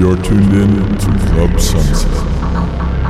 You're tuned in to Club Sunset.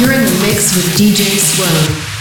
You're in the mix with DJ Swoan.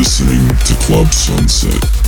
listening to Club Sunset.